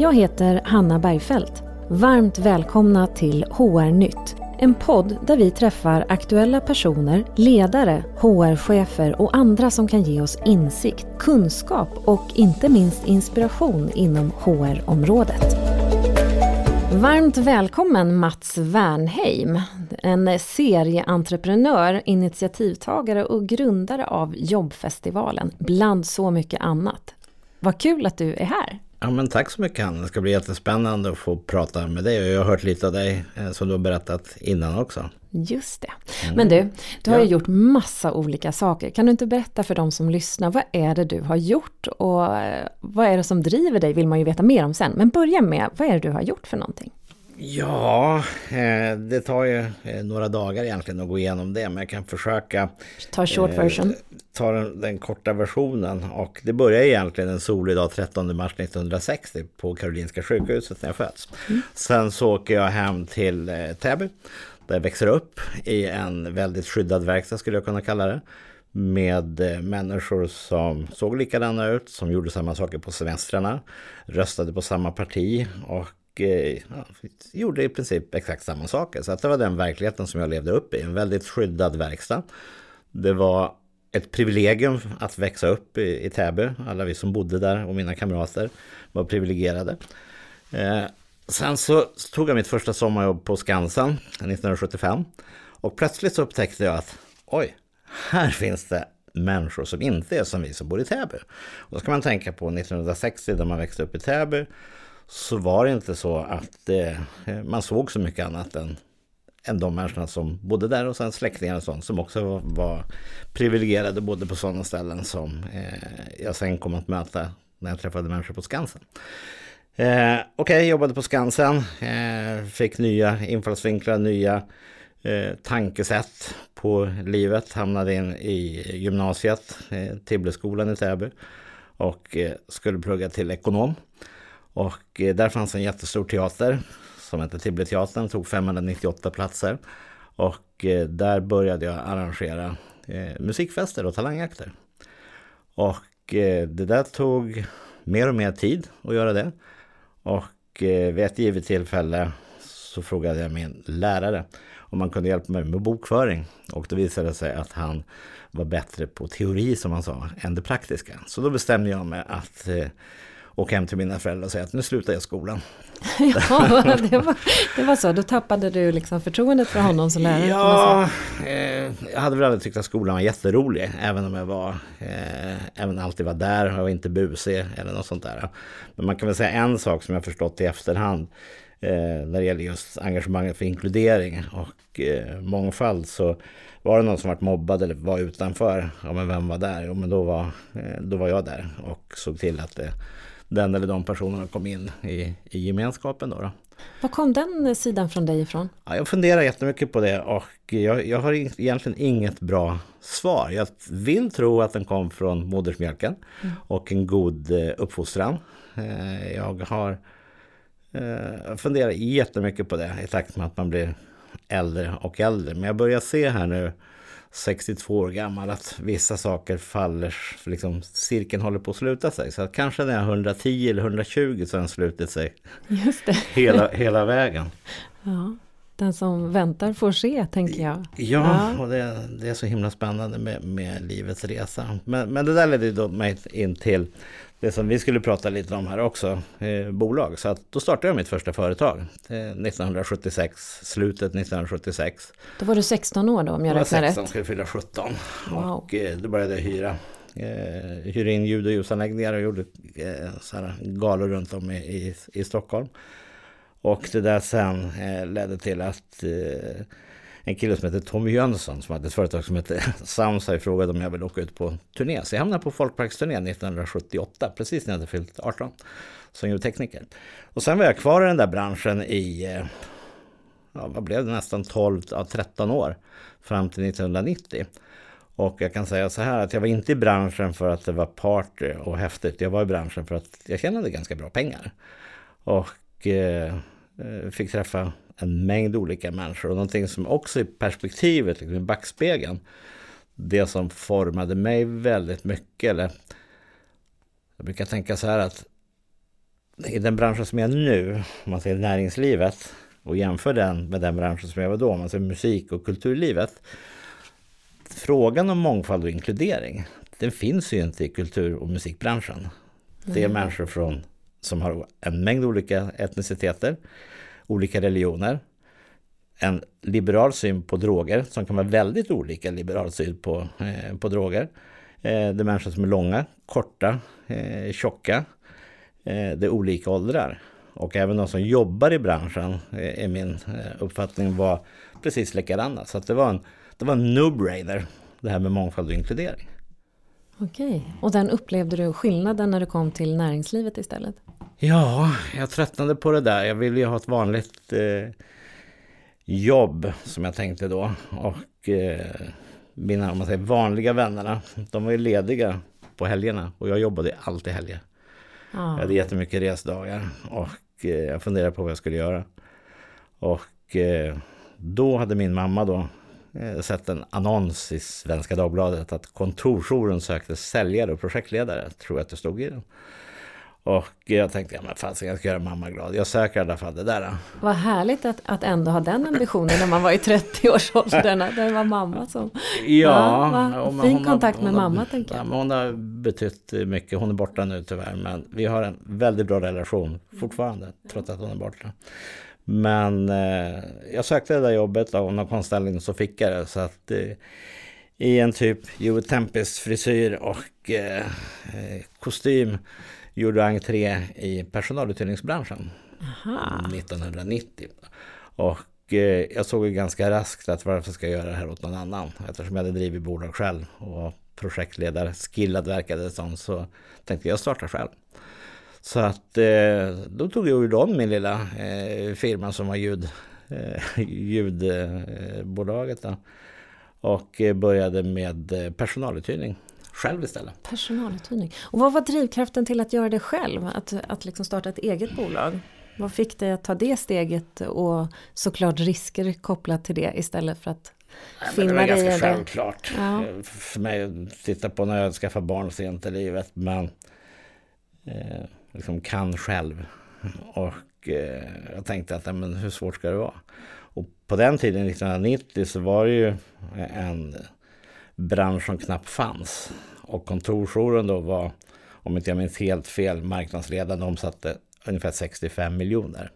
Jag heter Hanna Bergfeldt. Varmt välkomna till HR-nytt. En podd där vi träffar aktuella personer, ledare, HR-chefer och andra som kan ge oss insikt, kunskap och inte minst inspiration inom HR-området. Varmt välkommen Mats Wernheim, en serieentreprenör, initiativtagare och grundare av Jobbfestivalen, bland så mycket annat. Vad kul att du är här! Ja men tack så mycket Hanna. Det ska bli jättespännande att få prata med dig. Och jag har hört lite av dig eh, som du har berättat innan också. Just det. Mm. Men du, du har ja. ju gjort massa olika saker. Kan du inte berätta för de som lyssnar, vad är det du har gjort och eh, vad är det som driver dig vill man ju veta mer om sen. Men börja med, vad är det du har gjort för någonting? Ja, eh, det tar ju eh, några dagar egentligen att gå igenom det. Men jag kan försöka ta short version. ta den, den, korta versionen. Och det började egentligen en solig dag 13 mars 1960 på Karolinska sjukhuset när jag föds. Mm. Sen så åker jag hem till Täby. Där jag växer upp i en väldigt skyddad verkstad skulle jag kunna kalla det med människor som såg likadana ut, som gjorde samma saker på semestrarna, röstade på samma parti och och ja, gjorde i princip exakt samma saker. Så att det var den verkligheten som jag levde upp i. En väldigt skyddad verkstad. Det var ett privilegium att växa upp i, i Täby. Alla vi som bodde där och mina kamrater var privilegierade. Eh, sen så tog jag mitt första sommarjobb på Skansen 1975. Och plötsligt så upptäckte jag att oj, här finns det människor som inte är som vi som bor i Täby. Och då ska man tänka på 1960 då man växte upp i Täby så var det inte så att eh, man såg så mycket annat än, än de människorna som bodde där och sen släktingar och sånt som också var, var privilegierade både på sådana ställen som eh, jag sen kom att möta när jag träffade människor på Skansen. Eh, Okej, okay, jobbade på Skansen, eh, fick nya infallsvinklar, nya eh, tankesätt på livet, hamnade in i gymnasiet, eh, Tibbleskolan i Täby och eh, skulle plugga till ekonom. Och eh, där fanns en jättestor teater som hette Tibbleteatern, tog 598 platser. Och eh, där började jag arrangera eh, musikfester och talangjakter. Och det där tog mer och mer tid att göra det. Och vid ett givet tillfälle så frågade jag min lärare om han kunde hjälpa mig med bokföring. Och då visade det sig att han var bättre på teori som han sa än det praktiska. Så då bestämde jag mig att åka hem till mina föräldrar och säga att nu slutar jag skolan. ja, det var, det var så. Då tappade du liksom förtroendet för honom som lärare? Ja, eh, jag hade väl aldrig tyckt att skolan var jätterolig. Även om jag var, eh, även alltid var där och inte busig eller något sånt där. Men man kan väl säga en sak som jag förstått i efterhand. Eh, när det gäller just engagemanget för inkludering och eh, mångfald så var det någon som var mobbad eller var utanför, ja men vem var där? Jo men då var, eh, då var jag där och såg till att det den eller de personerna kom in i, i gemenskapen. Då, då. Var kom den sidan från dig ifrån? Ja, jag funderar jättemycket på det och jag, jag har egentligen inget bra svar. Jag vill tro att den kom från modersmjölken mm. och en god eh, uppfostran. Eh, jag har eh, funderat jättemycket på det i takt med att man blir äldre och äldre. Men jag börjar se här nu 62 år gammal att vissa saker faller, liksom cirkeln håller på att sluta sig. Så att kanske när jag är 110 eller 120 så har den slutit sig Just det. Hela, hela vägen. Ja, den som väntar får se tänker jag. Ja, ja. och det, det, är så himla spännande med, med livets resa. Men, men det där ledde då mig in till det som vi skulle prata lite om här också, eh, bolag. Så att då startade jag mitt första företag eh, 1976, slutet 1976. Då var du 16 år då om jag räknar rätt? Jag var 16, skulle fylla 17. Wow. Och eh, då började jag hyra. Eh, hyra in ljud och ljusanläggningar och gjorde eh, sådana galor runt om i, i, i Stockholm. Och det där sen eh, ledde till att eh, en kille som heter Tommy Jönsson som hade ett företag som hette Soundside frågade om jag ville åka ut på turné. Så jag hamnade på Folkparksturnén 1978, precis när jag hade fyllt 18 som ljudtekniker. Och sen var jag kvar i den där branschen i, eh, ja, vad blev det, nästan 12, ja, 13 år fram till 1990. Och jag kan säga så här att jag var inte i branschen för att det var party och häftigt. Jag var i branschen för att jag tjänade ganska bra pengar. Och eh, eh fick träffa en mängd olika människor. Och någonting som också i perspektivet, liksom i backspegeln, det som formade mig väldigt mycket. Eller jag brukar tänka så här att i den branschen som jag är nu, om man säger näringslivet och jämför den med den branschen som jag var då, om man säger musik och kulturlivet. Frågan om mångfald och inkludering, den finns ju inte i kultur och musikbranschen. Det är människor från, som har en mängd olika etniciteter, olika religioner, en liberal syn på droger som kan vara väldigt olika liberal syn på, eh, på droger. Eh, det är människor som är långa, korta, eh, tjocka. Eh, det är olika åldrar. Och även de som jobbar i branschen, eh, är min eh, uppfattning, var precis likadana. Så det var en, det var en no-brainer, det här med mångfald och inkludering. Okej, och den upplevde du skillnaden när du kom till näringslivet istället? Ja, jag tröttnade på det där. Jag ville ju ha ett vanligt eh, jobb som jag tänkte då. Och eh, mina om man säger, vanliga vännerna, de var ju lediga på helgerna och jag jobbade alltid helger. Ja. Jag hade jättemycket resdagar och eh, jag funderade på vad jag skulle göra. Och eh, då hade min mamma då eh, sett en annons i Svenska Dagbladet att kontorsjouren sökte säljare och projektledare, tror jag att det stod i den. Och jag tänkte, ja men fasen jag ska göra mamma glad. Jag söker i alla fall det där. Vad härligt att, att ändå ha den ambitionen när man var i 30-årsåldern. att Det var mamma som... Ja, va? men fin hon har- kontakt med hon har- mamma tänker Ja, jag. men hon har betytt mycket. Hon är borta nu tyvärr. Men vi har en väldigt bra relation fortfarande. Trots att hon är borta. Men eh, jag sökte det där jobbet och av någon konstnärlig så fick jag det. Så att eh, i en typ Joe Tempest frisyr och eh, eh, kostym gjorde entré i personaluthyrningsbranschen. Aha. 1990. Och eh, jag såg ju ganska raskt att varför ska jag göra det här åt någon annan? Eftersom jag hade drivit bolag själv och projektledare, skillad verkade det som, så tänkte jag starta själv. Så att eh, då tog jag ur om min lilla eh, firma som var ljud, eh, ljudbolaget. Då. Och eh, började med eh, personaluthyrning själv istället. Personaluthyrning. Och vad var drivkraften till att göra det själv? Att, att liksom starta ett eget bolag? Vad fick dig att ta det steget och såklart risker kopplat till det istället för att Nej, det finna var dig i ganska det? självklart Ja. för mig att titta på när jag skaffade barn sent i livet. Men eh, liksom kan själv. Och eh, jag tänkte att men hur svårt ska det vara? Och på den tiden, 1990, så var det ju en bransch som knappt fanns. Och kontorsjouren då var, om inte jag minns helt fel, marknadsledande omsatte ungefär 65 miljoner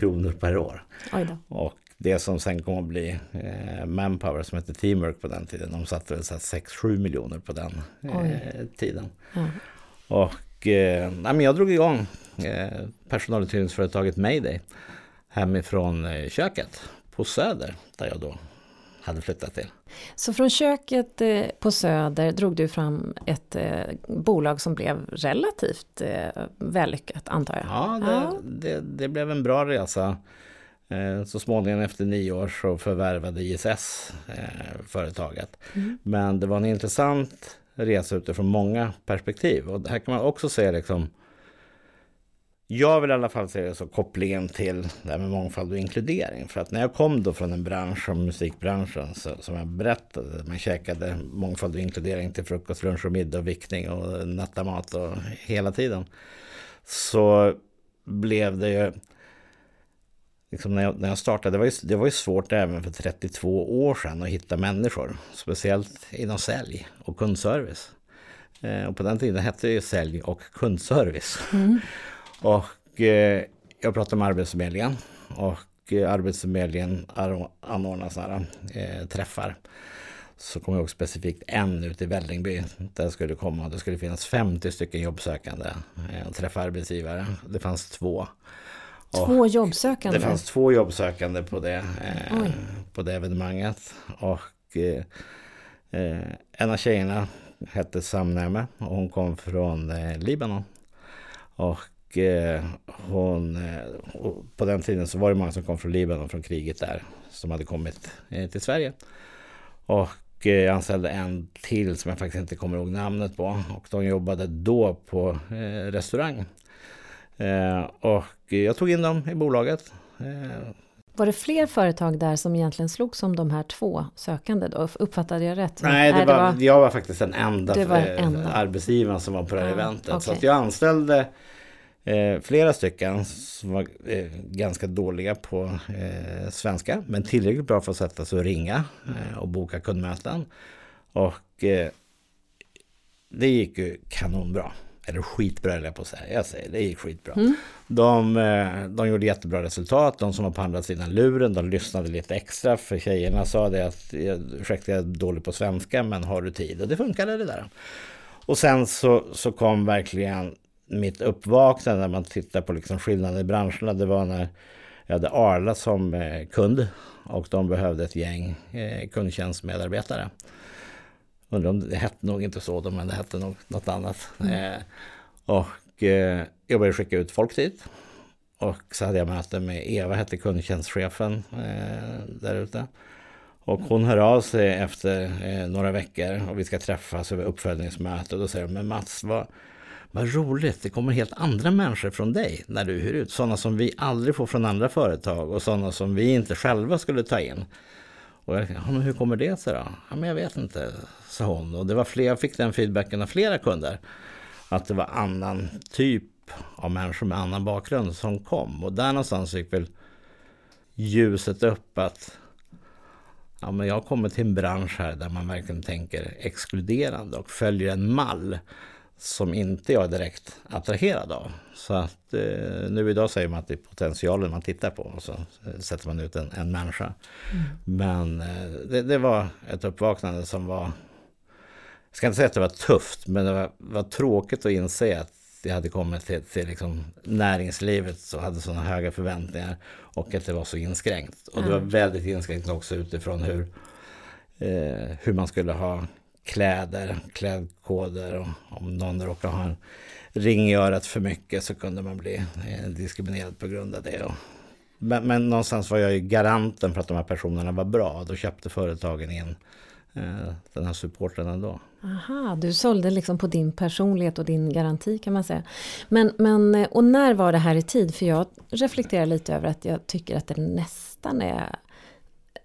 kronor per år. Och det som sen kom att bli eh, Manpower som hette Teamwork på den tiden. De satte väl så här 6-7 miljoner på den eh, tiden. Ja. Och eh, men jag drog igång eh, personaluthyrningsföretaget Mayday hemifrån eh, köket på Söder där jag då hade flyttat till. Så från köket eh, på Söder drog du fram ett eh, bolag som blev relativt eh, vällyckat antar jag? Ja, det, Det, det blev en bra resa. Så småningom efter nio år så förvärvade ISS företaget. Men det var en intressant resa utifrån många perspektiv. Och här kan man också se liksom jag vill i alla fall se det som kopplingen till det här med mångfald och inkludering. För att när jag kom då från en bransch som musikbranschen, så, som jag berättade, man käkade mångfald och inkludering till frukost, lunch och middag och vickning och nattamat och hela tiden. Så blev det ju, liksom när, jag, när jag startade, det var, ju, det var ju svårt även för 32 år sedan att hitta människor. Speciellt inom sälj och kundservice. Eh, och på den tiden hette det ju sälj och kundservice. Mm. Och eh, jag pratade med Arbetsförmedlingen och eh, Arbetsförmedlingen ar- anordnar sådana här eh, träffar. Så kom jag ihåg specifikt en ute i Vällingby där skulle komma. Det skulle finnas 50 stycken jobbsökande eh, och träffa arbetsgivare. Det fanns två. Och Två jobbsökande? det fanns två jobbsökande på det, eh, på det evenemanget. Och eh, eh, en av tjejerna hette Samnäme och hon kom från eh, Libanon. Och hon, eh, på den tiden så var det många som kom från Libanon, från kriget där, som hade kommit eh, till Sverige. Och eh, jag anställde en till som jag faktiskt inte kommer ihåg namnet på. Och de jobbade då på eh, restaurang. Eh, och jag tog in dem i bolaget. Eh, Var det fler företag där som egentligen slog som de här två sökande då? Uppfattade jag rätt? nej, det var, jag var faktiskt den enda, Det var eh, enda. arbetsgivaren som var på det här Ah, eventet. Så okej. att jag anställde Eh, flera stycken som var eh, ganska dåliga på eh, svenska men tillräckligt bra för att sätta sig och ringa eh, och boka kundmöten. Och eh, det gick ju kanonbra. Eller skitbra eller jag på att säga. Jag säger det gick skitbra. Mm. De, eh, de gjorde jättebra resultat. De som var på andra sidan luren, de lyssnade lite extra. För tjejerna sa det att ursäkta jag är dålig på svenska men har du tid? Och det funkade det där. Och sen så, så kom verkligen mitt uppvaknande när man tittar på liksom skillnaden i branscherna. Det var när jag hade Arla som eh, kund och de behövde ett gäng eh, kundtjänstmedarbetare. Undrar om det hette nog inte så men det hette nog något annat. Mm. Eh, och jag började skicka ut folk dit. Och så hade jag möte med Eva, hette kundtjänstchefen där ute. Och hon hör av sig efter några veckor och vi ska träffas över uppföljningsmöte. Och då säger hon, men Mats, vad, vad roligt, det kommer helt andra människor från dig när du hyr ut. Sådana som vi aldrig får från andra företag och sådana som vi inte själva skulle ta in. Och jag, ja, men hur kommer det sig då? Ja, men jag vet inte, sa hon. Och det var fler, jag fick den feedbacken av flera kunder. Att det var annan typ av människor med annan bakgrund som kom. Och där någonstans gick väl ljuset upp att ja, men jag har kommit till en bransch här där man verkligen tänker exkluderande och följer en mall som inte jag är direkt attraherad av. Så att eh, nu idag säger man att det är potentialen man tittar på och så sätter man ut en, en människa. Mm. Men eh, det, det, var ett uppvaknande som var, jag ska inte säga att det var tufft, men det var, var tråkigt att inse att jag hade kommit till, till liksom näringslivet och hade sådana höga förväntningar och att det var så inskränkt. Och det var väldigt inskränkt också utifrån hur, eh, hur man skulle ha kläder, klädkoder och om någon råkar ha en ring i örat för mycket så kunde man bli eh, diskriminerad på grund av det. Men, men, någonstans var jag ju garanten för att de här personerna var bra. Då köpte företagen in eh, den här supporten ändå. Aha, du sålde liksom på din personlighet och din garanti kan man säga. Men, men, eh, och när var det här i tid? För jag reflekterar lite över att jag tycker att det nästan är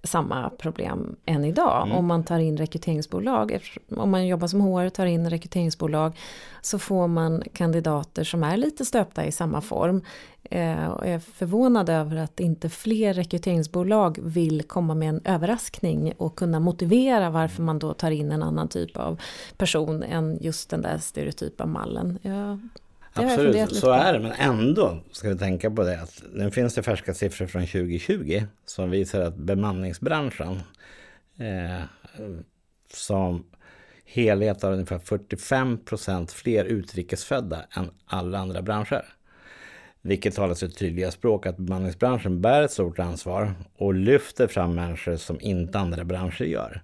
samma problem än idag. Mm. Om man tar in rekryteringsbolag, om man jobbar som HR och tar in rekryteringsbolag så får man kandidater som är lite stöpta i samma form. Eh, och jag är förvånad över att inte fler rekryteringsbolag vill komma med en överraskning och kunna motivera varför man då tar in en annan typ av person än just den där stereotypa mallen. Jag Absolut, så är det. Men ändå ska vi tänka på det att nu finns det färska siffror från 2020 som visar att bemanningsbranschen eh, som helhet har ungefär 45 procent fler utrikesfödda än alla andra branscher. Vilket talar sitt tydliga språk att bemanningsbranschen bär ett stort ansvar och lyfter fram människor som inte andra branscher gör.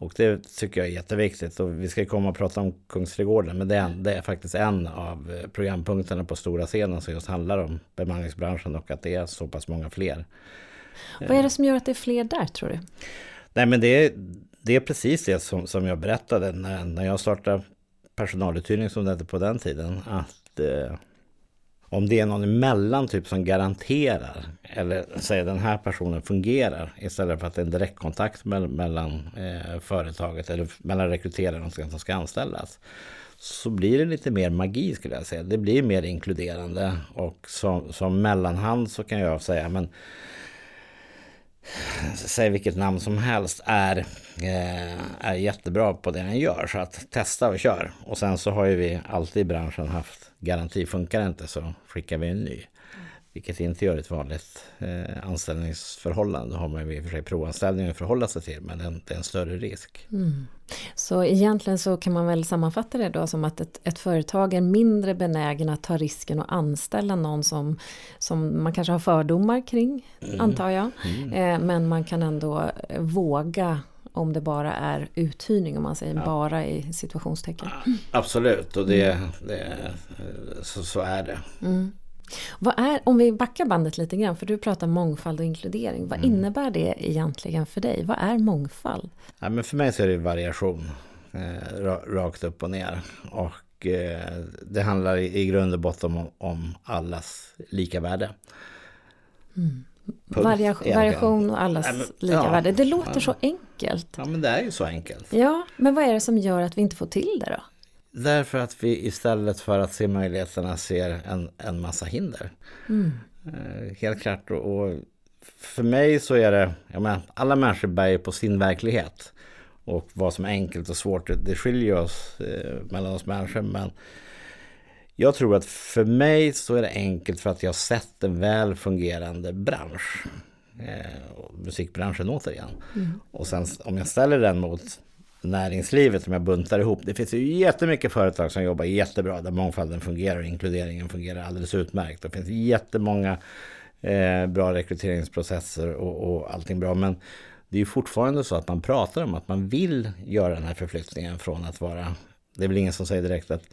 Och det tycker jag är jätteviktigt. Och vi ska komma och prata om Kungsträdgården. Men det är, det är faktiskt en av eh, programpunkterna på stora scenen som just handlar om bemanningsbranschen och att det är så pass många fler. Vad är det som gör att det är fler där tror du? Nej men det är, det är precis det som, som jag berättade när, när jag startade personaluthyrning som det hette på den tiden. Att eh, om det är någon emellan typ som garanterar eller säger den här personen fungerar istället för att det är en direktkontakt mellan eh, företaget eller mellan rekryteraren och den som ska anställas så blir det lite mer magi skulle jag säga. Det blir mer inkluderande och som, som mellanhand så kan jag säga men säg vilket namn som helst, är, eh, är jättebra på det den gör. Så att testa och kör. Och sen så har ju vi alltid i branschen haft garanti. Funkar inte så skickar vi en ny. Vilket inte gör ett vanligt eh, anställningsförhållande. Har man ju i och för sig provanställning att förhålla sig till. Men det är en, större risk. Mm. Så egentligen så kan man väl sammanfatta det då som att ett, ett företag är mindre benägen att ta risken att anställa någon som, som man kanske har fördomar kring, mm. antar jag. Mm. Eh, men man kan ändå våga om det bara är uthyrning om man säger ja. bara i situationstecken. Absolut och det, det så, så, är det. Mm. Vad är, om vi backar bandet lite grann, för du pratar mångfald och inkludering. Vad mm. innebär det egentligen för dig? Vad är mångfald? Ja, men för mig så är det variation, eh, rakt upp och ner. Och eh, det handlar i, i grund och botten om, om allas lika värde. Mm. Varia variation och allas lika ja, värde. Det låter ja. så enkelt. Ja men det är ju så enkelt. Ja, men vad är det som gör att vi inte får till det då? Därför att vi istället för att se möjligheterna ser en, en massa hinder. Mm. Eh, helt klart. Och, och, för mig så är det, jag menar, alla människor bär på sin verklighet. Och vad som är enkelt och svårt, det skiljer oss eh, mellan oss människor. Men jag tror att för mig så är det enkelt för att jag har sett en väl fungerande bransch. Eh, musikbranschen återigen. Mm. Och sen om jag ställer den mot näringslivet som jag buntar ihop. Det finns ju jättemycket företag som jobbar jättebra där mångfalden fungerar och inkluderingen fungerar alldeles utmärkt. Det finns jättemånga eh, bra rekryteringsprocesser och, och allting bra. Men det är ju fortfarande så att man pratar om att man vill göra den här förflyttningen från att vara det är väl ingen som säger direkt att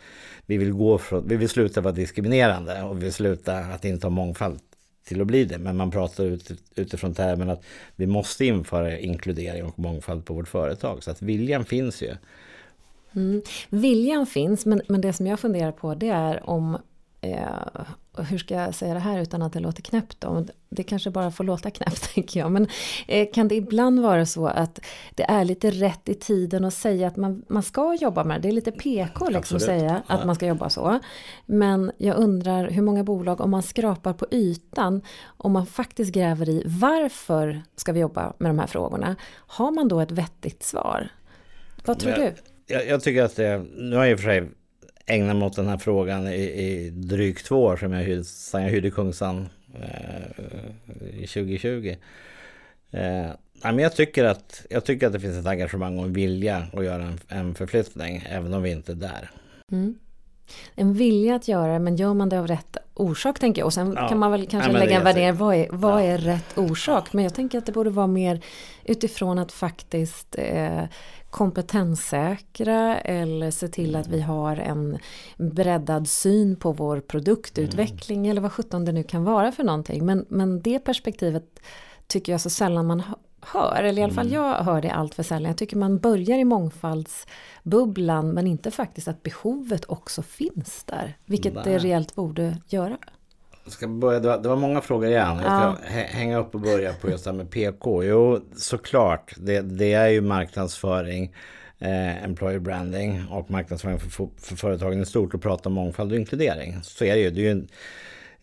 vi vill, gå från, vi vill sluta vara diskriminerande och vi vill sluta att inte ha mångfald till att bli det. Men man pratar ut, utifrån termen att vi måste införa inkludering och mångfald på vårt företag. Så att viljan finns ju. Mm. Viljan finns, men, men det som jag funderar på det är om eh, hur ska jag säga det här utan att det låter knäppt då? Det kanske bara får låta knäppt tänker jag. Men eh, kan det ibland vara så att det är lite rätt i tiden att säga att man, man ska jobba med det? Det är lite PK liksom att säga att man ska jobba så. Men jag undrar hur många bolag, om man skrapar på ytan, om man faktiskt gräver i varför ska vi jobba med de här frågorna? Har man då ett vettigt svar? Vad tror jag, du? Jag, jag, tycker att det, nu har jag i och för sig ägna mig åt den här frågan i, i drygt två år som jag hyrde, sen jag hyrde Kungsan eh, 2020. Eh, men jag, tycker att, jag tycker att det finns ett engagemang och en vilja att göra en, en förflyttning, även om vi inte är där. Mm. En vilja att göra det, men gör man det av rätt orsak tänker jag. Och sen ja. kan man väl kanske ja, lägga en värdering, vad är, vad ja. är rätt orsak? Men jag tänker att det borde vara mer utifrån att faktiskt eh, kompetenssäkra eller se till att vi har en breddad syn på vår produktutveckling mm. eller vad sjutton det nu kan vara för någonting. Men, men det perspektivet tycker jag så sällan man hör, eller i alla fall mm. jag hör det allt för sällan. Jag tycker man börjar i mångfaldsbubblan men inte faktiskt att behovet också finns där. Vilket Nej. det reellt borde göra. Jag ska börja, det var många frågor igen. Jag ska ja. hänga upp och börja på just det här med PK. Jo, såklart. Det, det är ju marknadsföring, eh, employer branding och marknadsföring för, för företagen i stort och prata om mångfald och inkludering. Så är det ju. Det är, ju en,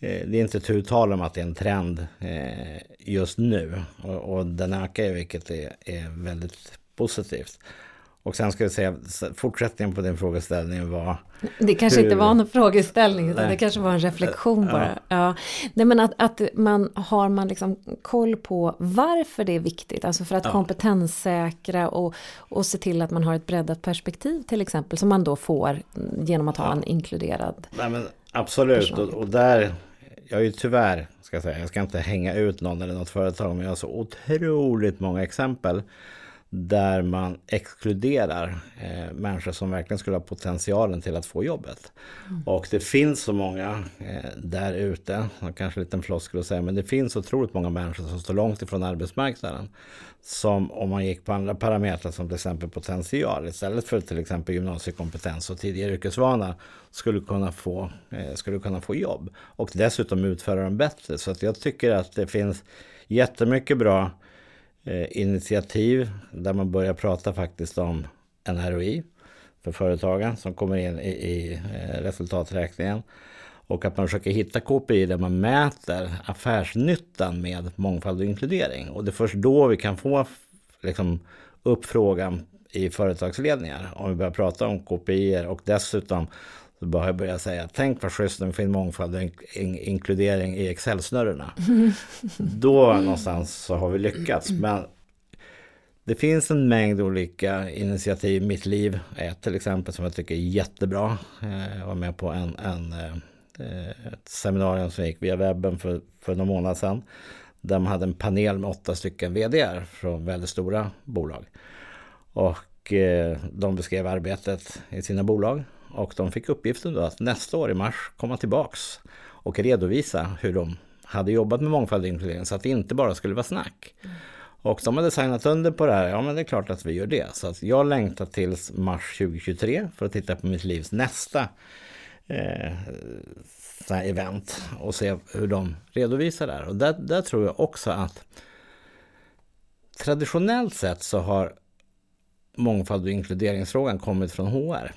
eh, det är inte tu tal om att det är en trend eh, just nu. Och, och den ökar ju, vilket är, är väldigt positivt. Och sen ska jag säga, fortsättningen på din frågeställning var... Det kanske hur... inte var en frågeställning, utan det kanske var en reflektion bara. Ja. ja. Nej, men att, att man har man liksom koll på varför det är viktigt, alltså för att ja. kompetenssäkra och, och se till att man har ett breddat perspektiv till exempel, som man då får genom att ha ja. en inkluderad Nej, men Absolut, och, och, där, jag är ju tyvärr, ska jag säga, jag ska inte hänga ut någon eller något företag, men jag har så otroligt många exempel där man exkluderar eh, människor som verkligen skulle ha potentialen till att få jobbet. Mm. Och det finns så många eh, där ute, kanske en liten floskel att säga, men det finns otroligt många människor som står långt ifrån arbetsmarknaden. Som om man gick på andra parametrar som till exempel potential istället för till exempel gymnasiekompetens och tidigare yrkesvana skulle kunna få, eh, skulle kunna få jobb. Och dessutom utföra dem bättre. Så att jag tycker att det finns jättemycket bra Eh, initiativ där man börjar prata faktiskt om en ROI för företagen som kommer in i, i eh, resultaträkningen. Och att man försöker hitta KPI där man mäter affärsnyttan med mångfald och inkludering. Och det är först då vi kan få liksom, upp frågan i företagsledningar. Om vi börjar prata om KPI och dessutom så börjar jag börja säga, tänk vad schysst om vi får in mångfald och in inkludering i Excel-snurrorna. Då någonstans så har vi lyckats. Men det finns en mängd olika initiativ. Mitt liv är till exempel som jag tycker är jättebra. Jag var med på en, en, eh, ett seminarium som gick via webben för, för några månader sedan. Där man hade en panel med åtta stycken VDR från väldigt stora bolag. Och eh, de beskrev arbetet i sina bolag och de fick uppgiften då att nästa år i mars komma tillbaks och redovisa hur de hade jobbat med mångfald och inkludering så att det inte bara skulle vara snack. Mm. Och de hade signat under på det här. Ja, men det är klart att vi gör det. Så att jag längtar tills mars 2023 för att titta på mitt livs nästa eh, event och se hur de redovisar det här. Och där, där tror jag också att traditionellt sett så har mångfald och inkluderingsfrågan kommit från HR.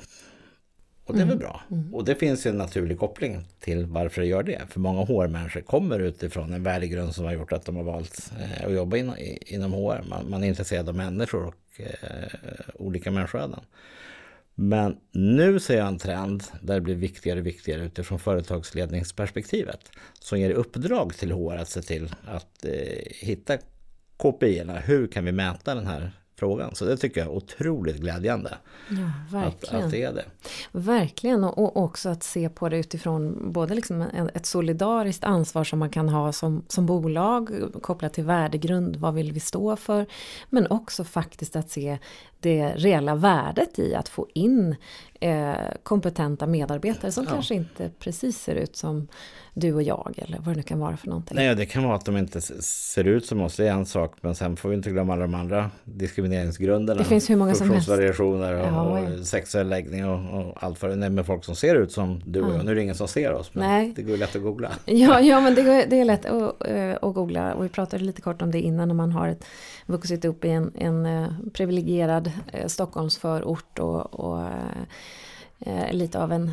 Och det är väl bra. Och det finns ju en naturlig koppling till varför det gör det. För många HR-människor kommer utifrån en värdegrund som har gjort att de har valt eh, att jobba in, inom HR. Man, man, är intresserad av människor och eh, olika människoöden. Men nu ser jag en trend där det blir viktigare och viktigare utifrån företagsledningsperspektivet. Som ger uppdrag till HR att se till att eh, hitta KPI-erna. Hur kan vi mäta den här frågan. Så det tycker jag är otroligt glädjande. Ja, verkligen. Att, att det är det. Verkligen och också att se på det utifrån både liksom ett solidariskt ansvar som man kan ha som, som bolag kopplat till värdegrund, vad vill vi stå för? Men också faktiskt att se det reella värdet i att få in eh, kompetenta medarbetare som ja. kanske inte precis ser ut som du och jag eller vad det nu kan vara för någonting. Nej, det kan vara att de inte ser ut som oss, det är en sak. Men sen får vi inte glömma alla de andra diskrimineringsgrunderna. Det finns hur många som helst. Variationer och, ja, ja. sexuell läggning och, och, allt för det med folk som ser ut som du och jag. Nu är det ingen som ser oss, men Nej. det går lätt att googla. Ja, ja men det, går, det är lätt att, äh, att googla. Och vi pratade lite kort om det innan när man har ett, vuxit upp i en, en uh, privilegierad uh, Stockholmsförort och, och uh, lite av en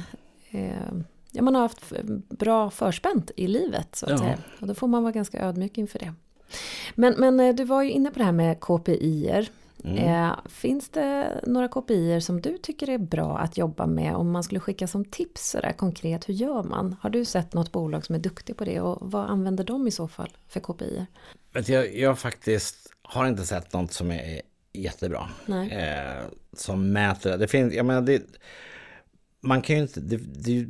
ja, man har haft bra förspänt i livet. Så att ja. säga. Och då får man vara ganska ödmjuk inför det. Men, men eh, du var ju inne på det här med KPI-er. Mm. Eh, finns det några KPI som du tycker är bra att jobba med om man skulle skicka som tips sådär konkret, hur gör man? Har du sett något bolag som är duktig på det och vad använder de i så fall för KPI? Jag, jag faktiskt har inte sett något som är jättebra. Eh, som mäter, det finns, jag menar det man kan ju inte, det, det är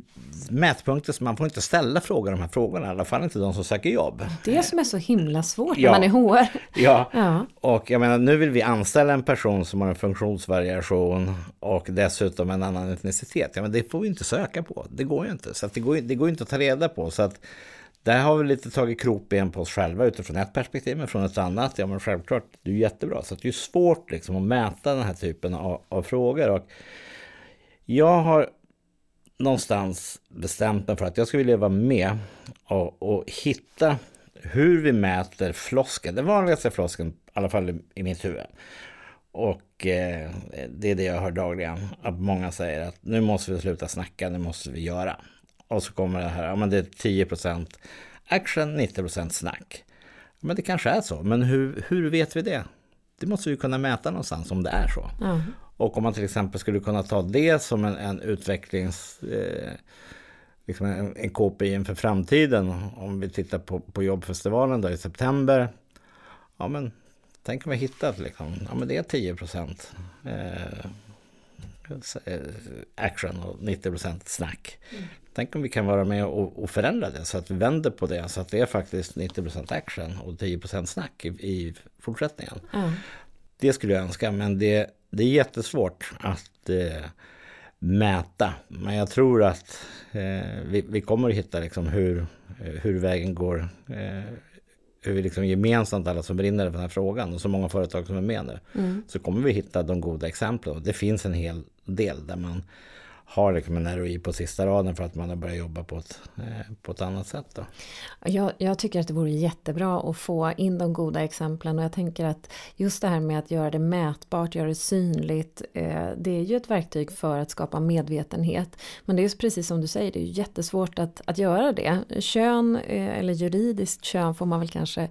mätpunkter så man får inte ställa frågor de här frågorna, i alla fall inte de som söker jobb. Det som är så himla svårt ja. när man är HR. Ja. ja, och jag menar nu vill vi anställa en person som har en funktionsvariation och dessutom en annan etnicitet. Ja, men det får vi inte söka på, det går ju inte. Så det, går, det går inte att ta reda på. Så att där har vi lite tagit krokben på oss själva utifrån ett perspektiv, men från ett annat, ja men självklart, det är jättebra. Så det är svårt liksom att mäta den här typen av, av frågor. Och jag har någonstans bestämt mig för att jag skulle vilja vara med och, och hitta hur vi mäter floskeln. Den vanligaste floskeln, i alla fall i, i mitt huvud. Och eh, det är det jag hör dagligen. Att många säger att nu måste vi sluta snacka, nu måste vi göra. Och så kommer det här, ja men det är 10% action, 90% snack. Men det kanske är så, men hur, hur vet vi det? Det måste vi kunna mäta någonstans om det är så. Mm. Och om man till exempel skulle kunna ta det som en, en utvecklings... Eh, liksom en, en KPI inför framtiden. Om vi tittar på, på jobbfestivalen då i september. Ja men tänk om vi hittat liksom, ja men det är 10 procent eh, action och 90 procent snack. Mm. Tänk om vi kan vara med och, och, förändra det så att vi vänder på det så att det är faktiskt 90 procent action och 10 procent snack i, i fortsättningen. Mm. Det skulle jag önska men det det är jättesvårt att eh, mäta. Men jag tror att eh, vi, vi, kommer att hitta liksom hur, eh, hur vägen går. Eh, hur vi liksom gemensamt, alla som brinner för den här frågan och så många företag som är med nu. Mm. Så kommer vi hitta de goda exemplen. Det finns en hel del där man har liksom en ROI på sista raden för att man har börjat jobba på ett, eh, på ett annat sätt. Då. Jag, jag, tycker att det vore jättebra att få in de goda exemplen och jag tänker att just det här med att göra det mätbart, göra det synligt, eh, det är ju ett verktyg för att skapa medvetenhet. Men det är precis som du säger, det är jättesvårt att, att göra det. Kön, eh, eller juridiskt kön får man väl kanske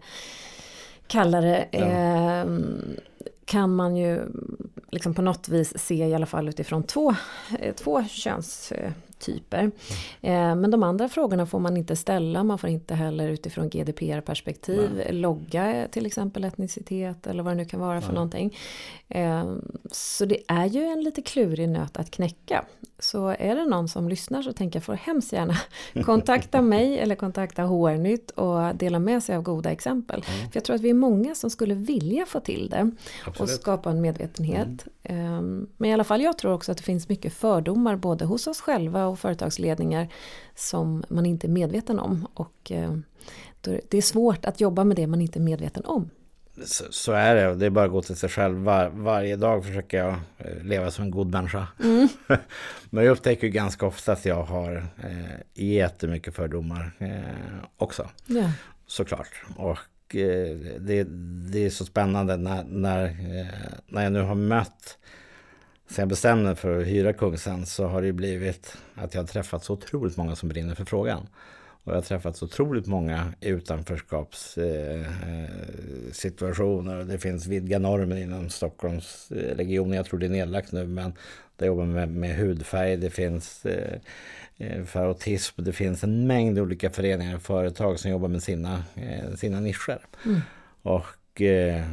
kalla det. Ja. Eh, kan man ju liksom på något vis se i alla fall utifrån två, eh, två könstyper. Mm. Men de andra frågorna får man inte ställa, man får inte heller utifrån GDPR-perspektiv logga till exempel etnicitet eller vad det nu kan vara för Nej. någonting. Eh, så det är ju en lite klurig nöt att knäcka. Så är det någon som lyssnar så tänker jag får hemskt gärna kontakta mig eller kontakta HR-nytt och dela med sig av goda exempel. Mm. För jag tror att vi är många som skulle vilja få till det Absolut. och skapa en medvetenhet. Mm. Men i alla fall jag tror också att det finns mycket fördomar både hos oss själva och företagsledningar som man inte är medveten om. Och eh, det är svårt att jobba med det man inte är medveten om. Så, så, är det. Det är bara att gå till sig själv. Var, varje dag försöker jag eh, leva som en god människa. Mm. Men jag upptäcker ganska ofta att jag har eh, jättemycket fördomar eh, också. Ja. Såklart. Och eh, det, det är så spännande när, när, eh, när jag nu har mött sen jag bestämde mig för att hyra Kungsen så har det blivit att jag har träffat så otroligt många som brinner för frågan. Och jag har träffat så otroligt många utanförskapssituationer. Eh, det finns vidga normer inom Stockholmsregionen. Jag tror det är nedlagt nu men det jobbar med, med hudfärg. Det finns eh, eh, för autism. Det finns en mängd olika föreningar och företag som jobbar med sina, sina nischer. Mm. Och eh,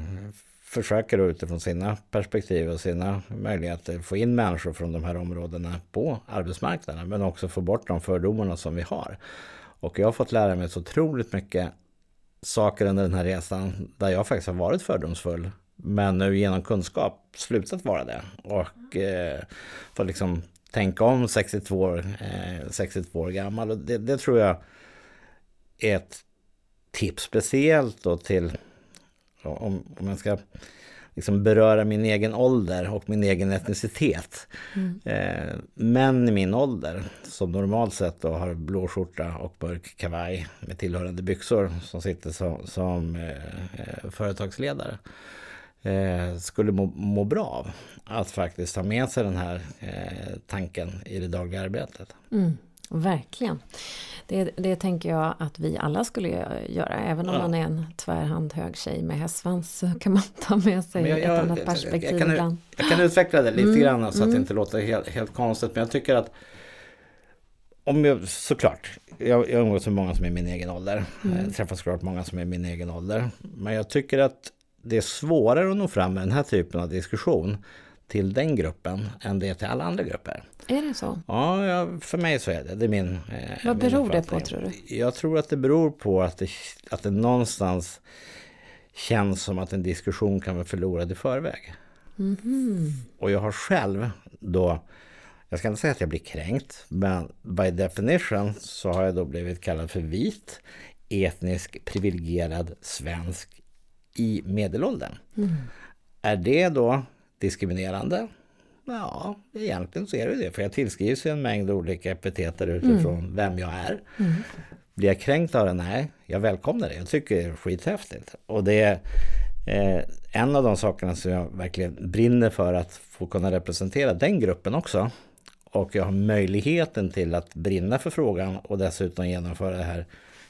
försöker då utifrån sina perspektiv och sina möjligheter få in människor från de här områdena på arbetsmarknaden. Men också få bort de fördomarna som vi har. Och jag har fått lära mig så otroligt mycket saker under den här resan där jag faktiskt har varit fördomsfull. Men nu genom kunskap slutat vara det. Och eh, fått liksom tänka om 62 år, eh, 62 år gammal. Och det, det, tror jag är ett tips speciellt då till om, om jag ska liksom beröra min egen ålder och min egen etnicitet. Mm. Eh, män i min ålder som normalt sett då har blå skjorta och mörk kavaj med tillhörande byxor som sitter som, som eh, eh, företagsledare eh, skulle må, må, bra av att faktiskt ta med sig den här eh, tanken i det dagliga arbetet. Mm. Verkligen. Det, det tänker jag att vi alla skulle göra. Även om ja. man är en tvärhand hög tjej med hästsvans så kan man ta med sig jag, jag, ett annat perspektiv jag, kan, ibland. Jag kan utveckla det lite mm. grann så att mm. det inte låter helt, helt konstigt. Men jag tycker att om jag, såklart, jag, jag umgås med många som är min egen ålder. Mm. Jag träffar såklart många som är min egen ålder. Men jag tycker att det är svårare att nå fram med den här typen av diskussion till den gruppen än det är till alla andra grupper. Är det så? Ja, ja för mig så är det. Det är min eh, Vad beror det på tror du? Jag tror att det beror på att det, att det någonstans känns som att en diskussion kan vara förlorad i förväg. Mm -hmm. Och jag har själv då, jag ska inte säga att jag blir kränkt, men by definition så har jag då blivit kallad för vit, etnisk, privilegierad svensk i medelåldern. Mm. Är det då diskriminerande? Ja, egentligen så är det det. För jag tillskrivs en mängd olika epiteter utifrån mm. vem jag är. Mm. Blir jag kränkt av det? Nej, jag välkomnar det. Jag tycker det är skithäftigt. Och det är eh, en av de sakerna som jag verkligen brinner för att få kunna representera den gruppen också. Och jag har möjligheten till att brinna för frågan och dessutom genomföra det här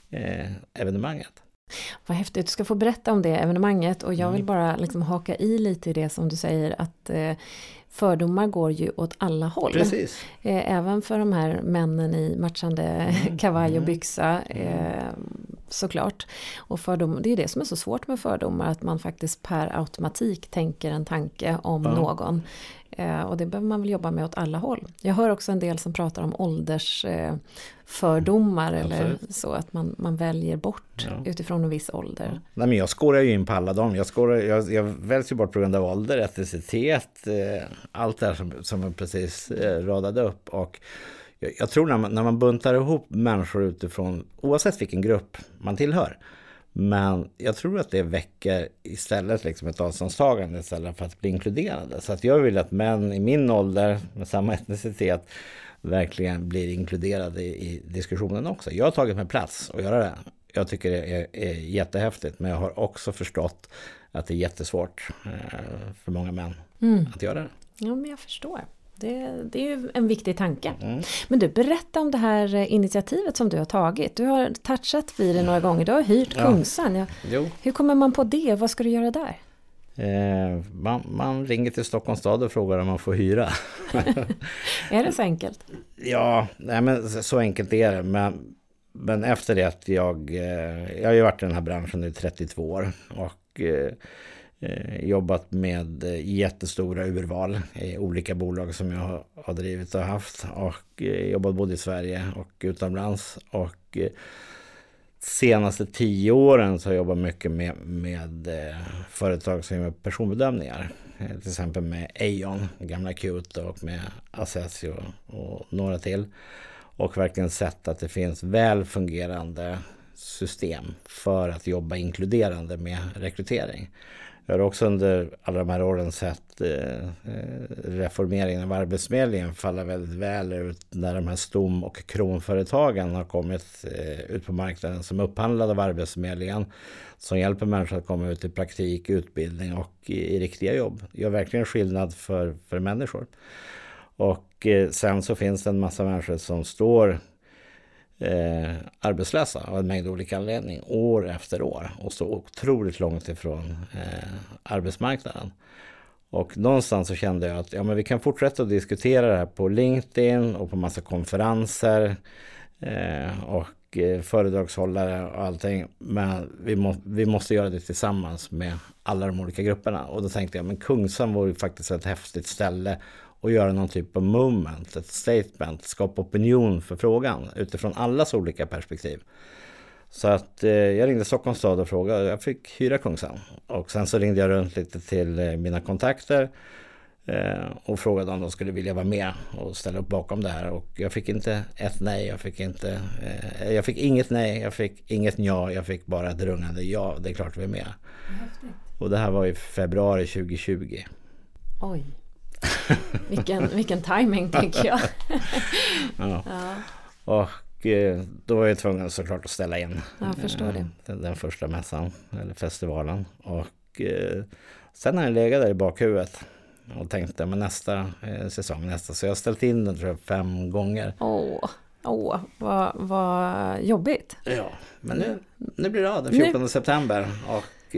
eh, evenemanget. Vad häftigt, du ska få berätta om det evenemanget och jag vill mm. bara liksom haka i lite i det som du säger att eh, fördomar går ju åt alla håll. Precis. Eh, även för de här männen i matchande mm. kavaj och mm. byxa eh, såklart. Och fördom, det är det som är så svårt med fördomar, att man faktiskt per automatik tänker en tanke om ja. någon. Eh, och det behöver man väl jobba med åt alla håll. Jag hör också en del som pratar om åldersfördomar eh, eller så, att man, man väljer bort ja. utifrån en viss ålder. Ja. Nej, men jag skårar ju in på alla dem. Jag, skårar, jag, jag väljs ju bort på grund av ålder, etnicitet, eh, allt det här som, som jag precis eh, radade upp. Och jag, jag tror när man, när man buntar ihop människor utifrån, oavsett vilken grupp man tillhör, men jag tror att det väcker istället liksom ett avståndstagande istället för att bli inkluderande. Så att jag vill att män i min ålder med samma etnicitet verkligen blir inkluderade i diskussionen också. Jag har tagit mig plats att göra det. Jag tycker det är, är jättehäftigt men jag har också förstått att det är jättesvårt eh, för många män mm. att göra det. Ja men jag förstår. Det, det, är ju en viktig tanke. Mm. Men du, berätta om det här initiativet som du har tagit. Du har touchat vid det några gånger. Du har hyrt ja. Kungsan. Ja. Hur kommer man på det? Vad ska du göra där? Eh, man, man, ringer till Stockholms stad och frågar om man får hyra. är det så enkelt? Ja, nej, men så enkelt är det. Men, men efter det att jag... Eh, jag har ju varit i den här branschen i 32 år. Och... Eh, jobbat med eh, jättestora urval i olika bolag som jag har drivit och haft och eh, jobbat både i Sverige och utomlands. Och senaste tio åren så har jag jobbat mycket med, med företag som gör personbedömningar. Till exempel med Aon, gamla Qt och med Assessio och några till. Och verkligen sett att det finns väl fungerande system för att jobba inkluderande med rekrytering. Jag har också under alla de här åren sett eh, eh, reformeringen av Arbetsförmedlingen falla väldigt väl ut när de här stom och kronföretagen har kommit eh, ut på marknaden som upphandlade av Arbetsförmedlingen som hjälper människor att komma ut i praktik, utbildning och i, i riktiga jobb. Gör verkligen skillnad för, för människor. Och eh, sen så finns det en massa människor som står eh, arbetslösa av en mängd olika anledningar år efter år och står otroligt långt ifrån eh, arbetsmarknaden. Och någonstans så kände jag att ja, men vi kan fortsätta att diskutera det här på LinkedIn och på massa konferenser eh, och eh, föredragshållare och allting. Men vi, må, vi måste göra det tillsammans med alla de olika grupperna. Och då tänkte jag, men Kungsan vore faktiskt ett häftigt ställe och göra någon typ av moment, ett statement, skapa opinion för frågan utifrån allas olika perspektiv. Så att eh, jag ringde Stockholms stad och frågade, jag fick hyra Kungsan. Och sen så ringde jag runt lite till eh, mina kontakter eh, och frågade om de skulle vilja vara med och ställa upp bakom det här. Och jag fick inte ett nej, jag fick inte, eh, jag fick inget nej, jag fick inget ja, jag fick bara ett rungande ja, det är klart vi är med. Häftigt. Och det här var i februari 2020. Oj. Vilken, vilken timing tänker jag. ja. ja. Och eh, då var jag tvungen såklart att ställa in. Eh, den, den första mässan, eller festivalen. Och eh, sen har jag legat där i bakhuvudet och tänkte men nästa säsong, nästa. Så jag har ställt in den tror jag fem gånger. Åh, åh vad, vad jobbigt. Ja, men nu, nu blir det av den 14 nu... september. Och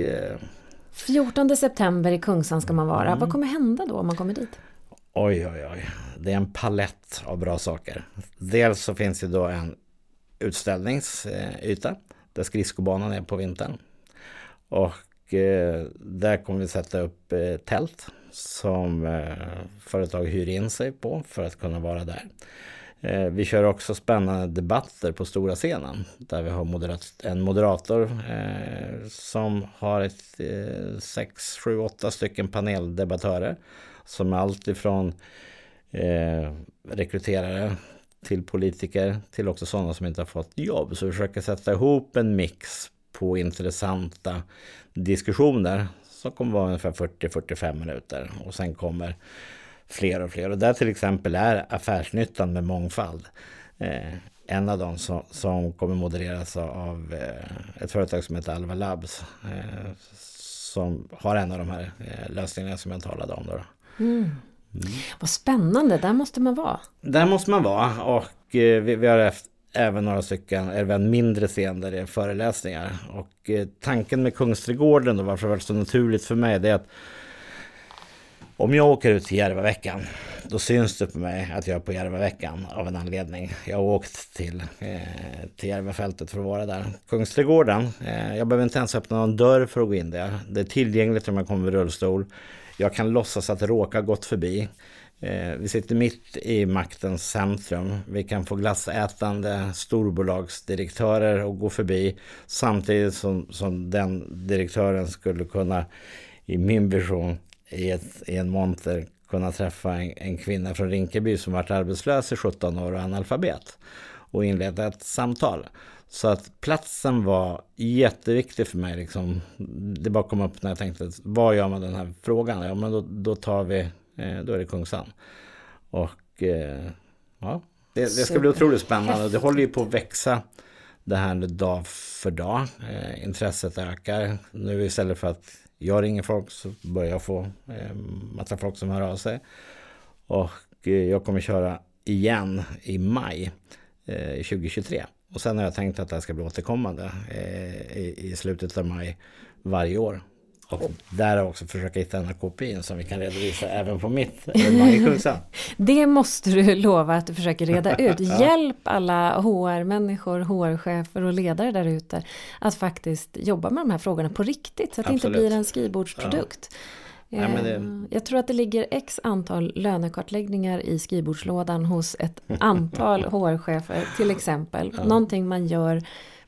14 september i Kungsan ska man vara. Mm. Vad kommer hända då om man kommer dit? Oj, oj, oj. Det är en palett av bra saker. Dels så finns det då en utställningsyta där skridskobanan är på vintern. Och eh, där kommer vi sätta upp eh, tält som eh, företag hyr in sig på för att kunna vara där. Eh, vi kör också spännande debatter på stora scenen där vi har moderat, en moderator eh, som har ett, eh, sex, sju, åtta stycken paneldebattörer som är allt ifrån eh, rekryterare till politiker till också sådana som inte har fått jobb. Så vi försöker sätta ihop en mix på intressanta diskussioner som kommer vara ungefär 40-45 minuter och sen kommer fler och fler. Och där till exempel är affärsnyttan med mångfald eh, en av dem som, som kommer modereras av eh, ett företag som heter Alva Labs eh, som har en av de här eh, lösningarna som jag talade om. Då. Mm. Mm. Vad spännande, där måste man vara. Där måste man vara och eh, vi, vi har haft även några stycken, även mindre scen där det är föreläsningar. Och eh, tanken med Kungsträdgården och varför det var så naturligt för mig det är att om jag åker ut till Järvaveckan, då syns det på mig att jag är på Järvaveckan av en anledning. Jag har åkt till, eh, till Järvafältet för att vara där. Kungsträdgården, eh, jag behöver inte ens öppna någon dörr för att gå in där. Det är tillgängligt om jag kommer med rullstol. Jag kan låtsas att råka gått förbi. Eh, vi sitter mitt i maktens centrum. Vi kan få glassätande storbolagsdirektörer och gå förbi samtidigt som, som den direktören skulle kunna, i min vision, i, ett, i en monter kunna träffa en, en, kvinna från Rinkeby som varit arbetslös i 17 år och analfabet och inleda ett samtal. Så att platsen var jätteviktig för mig. Liksom. Det bara kom upp när jag tänkte, vad gör man den här frågan? Ja, men då, då tar vi, eh, då är det Kungsan. Och eh, ja, det, det ska bli otroligt spännande. Det håller ju på att växa det här dag för dag. Eh, intresset ökar. Nu istället för att jag ringer folk så börjar jag få eh, massa folk som hör av sig. Och eh, jag kommer köra igen i maj eh, 2023. Och sen har jag tänkt att det här ska bli återkommande eh, i, i slutet av maj varje år. Och där också försöka hitta den här kopien som vi kan redovisa även på mitt evenemang Det måste du lova att du försöker reda ut. Hjälp alla HR-människor, HR-chefer och ledare där ute att faktiskt jobba med de här frågorna på riktigt. Så att Absolut. det inte blir en skrivbordsprodukt. Ja. Ja, det... Eh, jag tror att det ligger x antal lönekartläggningar i skrivbordslådan hos ett antal HR-chefer till exempel. Ja. Någonting man gör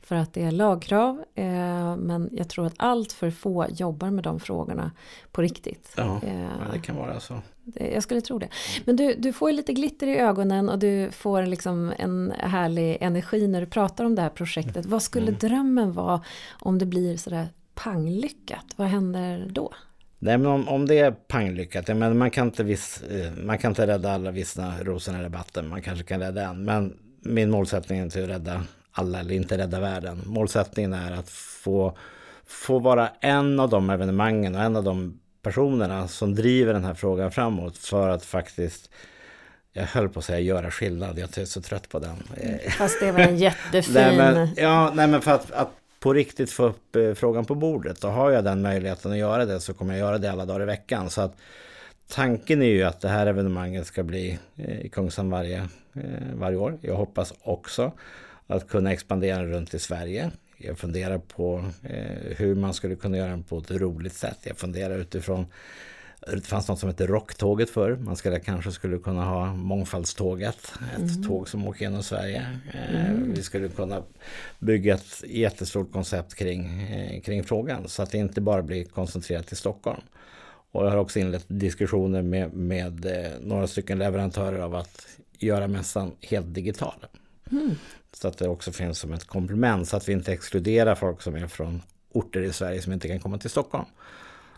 för att det är lagkrav. Eh, men jag tror att allt för få jobbar med de frågorna på riktigt. Ja, eh, det kan vara så. jag skulle tro det. Men du, du får lite glitter i ögonen och du får liksom en härlig energi när du pratar om det här projektet. Vad skulle mm. drömmen vara om det blir sådär panglyckat? Vad händer då? Nej men om, om det är panglyckat, men man kan inte, viss, eh, man kan inte rädda alla vissna rosorna i debatten. Man kanske kan rädda en. Men min målsättning är inte att rädda alla eller inte rädda världen. Målsättningen är att få, få vara en av de evenemangen och en av de personerna som driver den här frågan framåt för att faktiskt jag höll på att säga göra skillnad, jag är så trött på den. Fast det var en jättefin... nej, men, ja, nej men för att, att på riktigt få upp eh, frågan på bordet. Och har jag den möjligheten att göra det så kommer jag göra det alla dagar i veckan. Så att tanken är ju att det här evenemanget ska bli eh, i Kungshamn varje, eh, varje år. Jag hoppas också att kunna expandera runt i Sverige. Jag funderar på hur man skulle kunna göra det på ett roligt sätt. Jag funderar utifrån det fanns något som hette Rocktåget förr. Man skulle kanske skulle kunna ha Mångfaldståget. Ett mm. tåg som åker genom Sverige. Eh, mm. Vi skulle kunna bygga ett jättestort koncept kring, eh, kring frågan. Så att det inte bara blir koncentrerat till Stockholm. Och jag har också inlett diskussioner med, med eh, några stycken leverantörer av att göra mässan helt digital. Mm. Så att det också finns som ett komplement. Så att vi inte exkluderar folk som är från orter i Sverige som inte kan komma till Stockholm.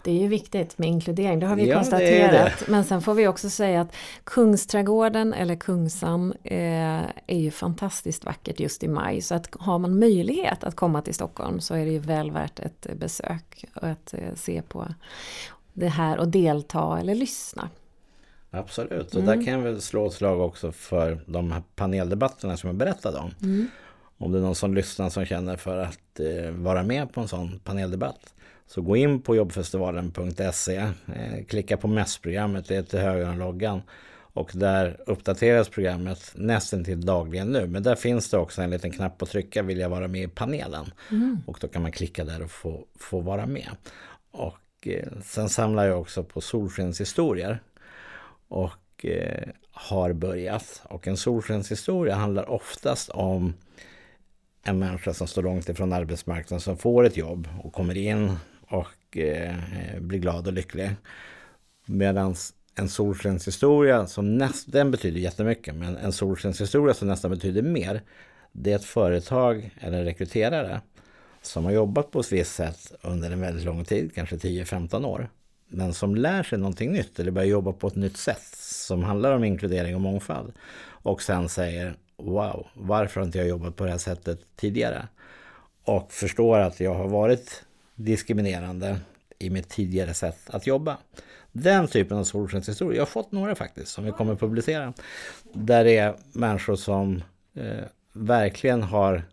Det är ju viktigt med inkludering, det har vi ja, konstaterat. Det det. Men sen får vi också säga att Kungsträdgården eller Kungshamn eh, är ju fantastiskt vackert just i maj. Så att har man möjlighet att komma till Stockholm så är det ju väl värt ett besök och att eh, se på det här och delta eller lyssna. Absolut, och mm. där kan jag väl slå ett slag också för de här paneldebatterna som jag berättade om. Mm. Om det är någon som lyssnar som känner för att eh, vara med på en sån paneldebatt så gå in på jobbfestivalen.se, eh, klicka på mässprogrammet, det är till höger om loggan. Och där uppdateras programmet nästan till dagligen nu. Men där finns det också en liten knapp att trycka, vill jag vara med i panelen? Mm. Och då kan man klicka där och få, få vara med. Och eh, sen samlar jag också på solskenshistorier. Och eh, har börjat. Och en solskenshistoria handlar oftast om en människa som står långt ifrån arbetsmarknaden som får ett jobb och kommer in och eh, blir glad och lycklig. Medan en solskenshistoria som nästan, den betyder jättemycket, men en solskenshistoria som nästan betyder mer, det är ett företag eller en rekryterare som har jobbat på ett visst sätt under en väldigt lång tid, kanske 10-15 år, men som lär sig någonting nytt eller börjar jobba på ett nytt sätt som handlar om inkludering och mångfald och sen säger Wow, varför har inte jag jobbat på det här sättet tidigare? Och förstår att jag har varit diskriminerande i mitt tidigare sätt att jobba. Den typen av solskenshistorier, jag har fått några faktiskt som vi kommer att publicera. Där det är människor som eh, verkligen har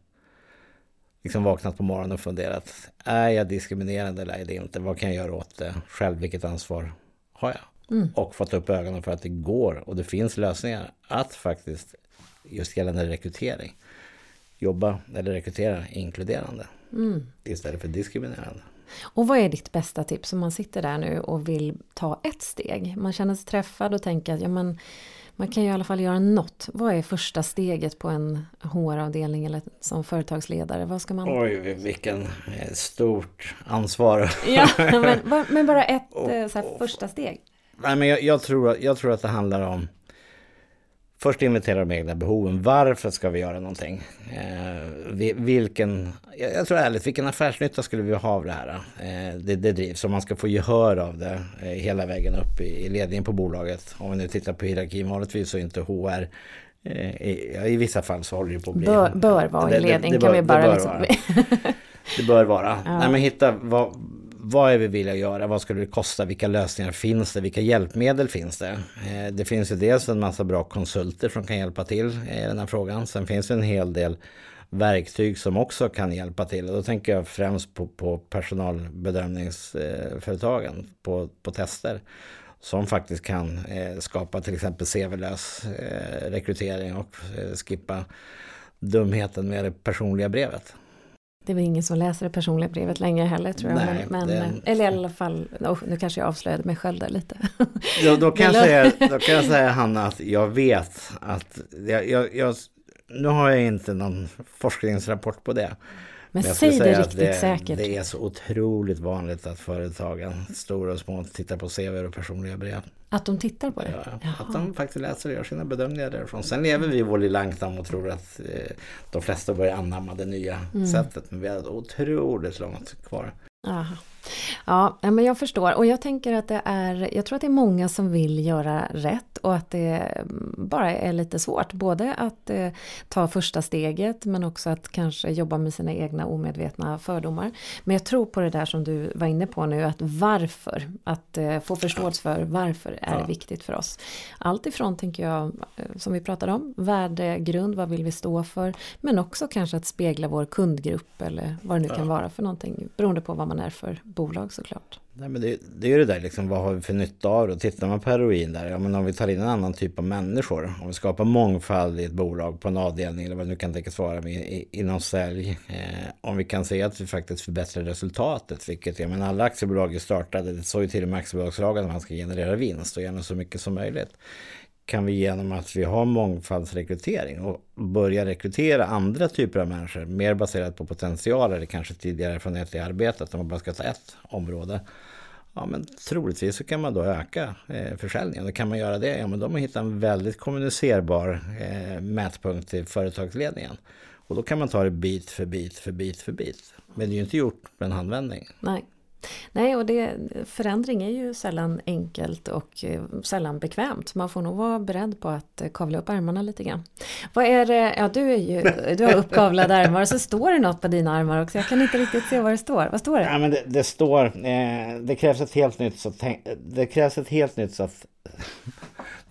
liksom vaknat på morgonen och funderat. Är jag diskriminerande eller är det inte? Vad kan jag göra åt det? Själv, vilket ansvar har jag? Mm. Och fått upp ögonen för att det går och det finns lösningar att faktiskt just gällande rekrytering jobba eller rekrytera inkluderande mm. istället för diskriminerande. Och vad är ditt bästa tips om man sitter där nu och vill ta ett steg? Man känner sig träffad och tänker att ja, men, man kan ju i alla fall göra något. Vad är första steget på en HR-avdelning eller som företagsledare? Vad ska man... Oj, vilken eh, stort ansvar. ja, men, men bara ett eh, så första steg. Nej, men jag, jag, tror, jag tror att det handlar om Först inventera de egna behoven. Varför ska vi göra någonting? Eh, vilken, jag tror ärligt, vilken affärsnytta skulle vi ha av det här? Eh, det, det drivs, om man ska få gehör av det eh, hela vägen upp i, i ledningen på bolaget. Om vi nu tittar på hierarkin, vanligtvis så är inte HR eh, i, I vissa fall så håller det på att bli... Bör, bör vara i ledning, det, det, det kan bör, vi bara det liksom... Vara. det bör vara. Ja. Nej men hitta vad vad är vi villiga att göra? Vad skulle det kosta? Vilka lösningar finns det? Vilka hjälpmedel finns det? Eh, det finns ju dels en massa bra konsulter som kan hjälpa till i den här frågan. Sen finns det en hel del verktyg som också kan hjälpa till. Och då tänker jag främst på, på personalbedömningsföretagen, på, på tester som faktiskt kan eh, skapa till exempel CV-lös eh, rekrytering och skippa dumheten med det personliga brevet. Det är väl ingen som läser det personliga brevet längre heller tror jag. Nej, men, men Eller i alla fall, oh, nu kanske jag avslöjade mig själv där lite. Då, då, kan, jag säga, då kan jag säga Hanna att jag vet att jag, jag, jag, nu har jag inte någon forskningsrapport på det. Men, Men säg det riktigt det, säkert. Det är så otroligt vanligt att företagen, stora och små, tittar på CV och personliga brev. Att de tittar på det? Ja, att de faktiskt läser och gör sina bedömningar därifrån. Sen lever vi i vår lilla ankdam och tror att eh, de flesta börjar anamma det nya mm. sättet. Men vi har otroligt långt kvar. Aha. Ja, men jag förstår. Och jag tänker att det är, jag tror att det är många som vill göra rätt och att det bara är lite svårt. Både att eh, ta första steget men också att kanske jobba med sina egna omedvetna fördomar. Men jag tror på det där som du var inne på nu, att varför? Att eh, få förståelse för varför är det viktigt för oss. Allt ifrån, tänker jag, eh, som vi pratade om, värdegrund, vad vill vi stå för? Men också kanske att spegla vår kundgrupp eller vad det nu kan vara för någonting, beroende på vad man är för bolag såklart. Nej, men det, det är ju det där liksom, vad har vi för nytta av det? Tittar man på heroin där, ja men om vi tar in en annan typ av människor, om vi skapar mångfald i ett bolag på en avdelning eller vad det nu kan tänkas vara med, inom sälj, eh, om vi kan se att vi faktiskt förbättrar resultatet, vilket jag menar alla aktiebolag är startade, det står ju till och med aktiebolagslagen att man ska generera vinst och gärna så mycket som möjligt kan vi genom att vi har mångfaldsrekrytering och börja rekrytera andra typer av människor, mer baserat på potential eller kanske tidigare erfarenhet i arbetet, om man bara ska ta ett område. Ja, men troligtvis så kan man då öka eh, försäljningen. Och kan man göra det, ja men då har man hittat en väldigt kommunicerbar eh, mätpunkt till företagsledningen. Och då kan man ta det bit för bit för bit för bit. Men det är ju inte gjort med en handvändning. Nej. Nej, och det, förändring är ju sällan enkelt och eh, sällan bekvämt. Man får nog vara beredd på att eh, kavla upp armarna lite grann. Vad är det, ja du, är ju, du har uppkavlade armar och så står det något på dina armar också. Jag kan inte riktigt se vad det står. Vad står det? Ja, men det, det står, eh, det krävs ett helt nytt så det krävs ett helt nytt så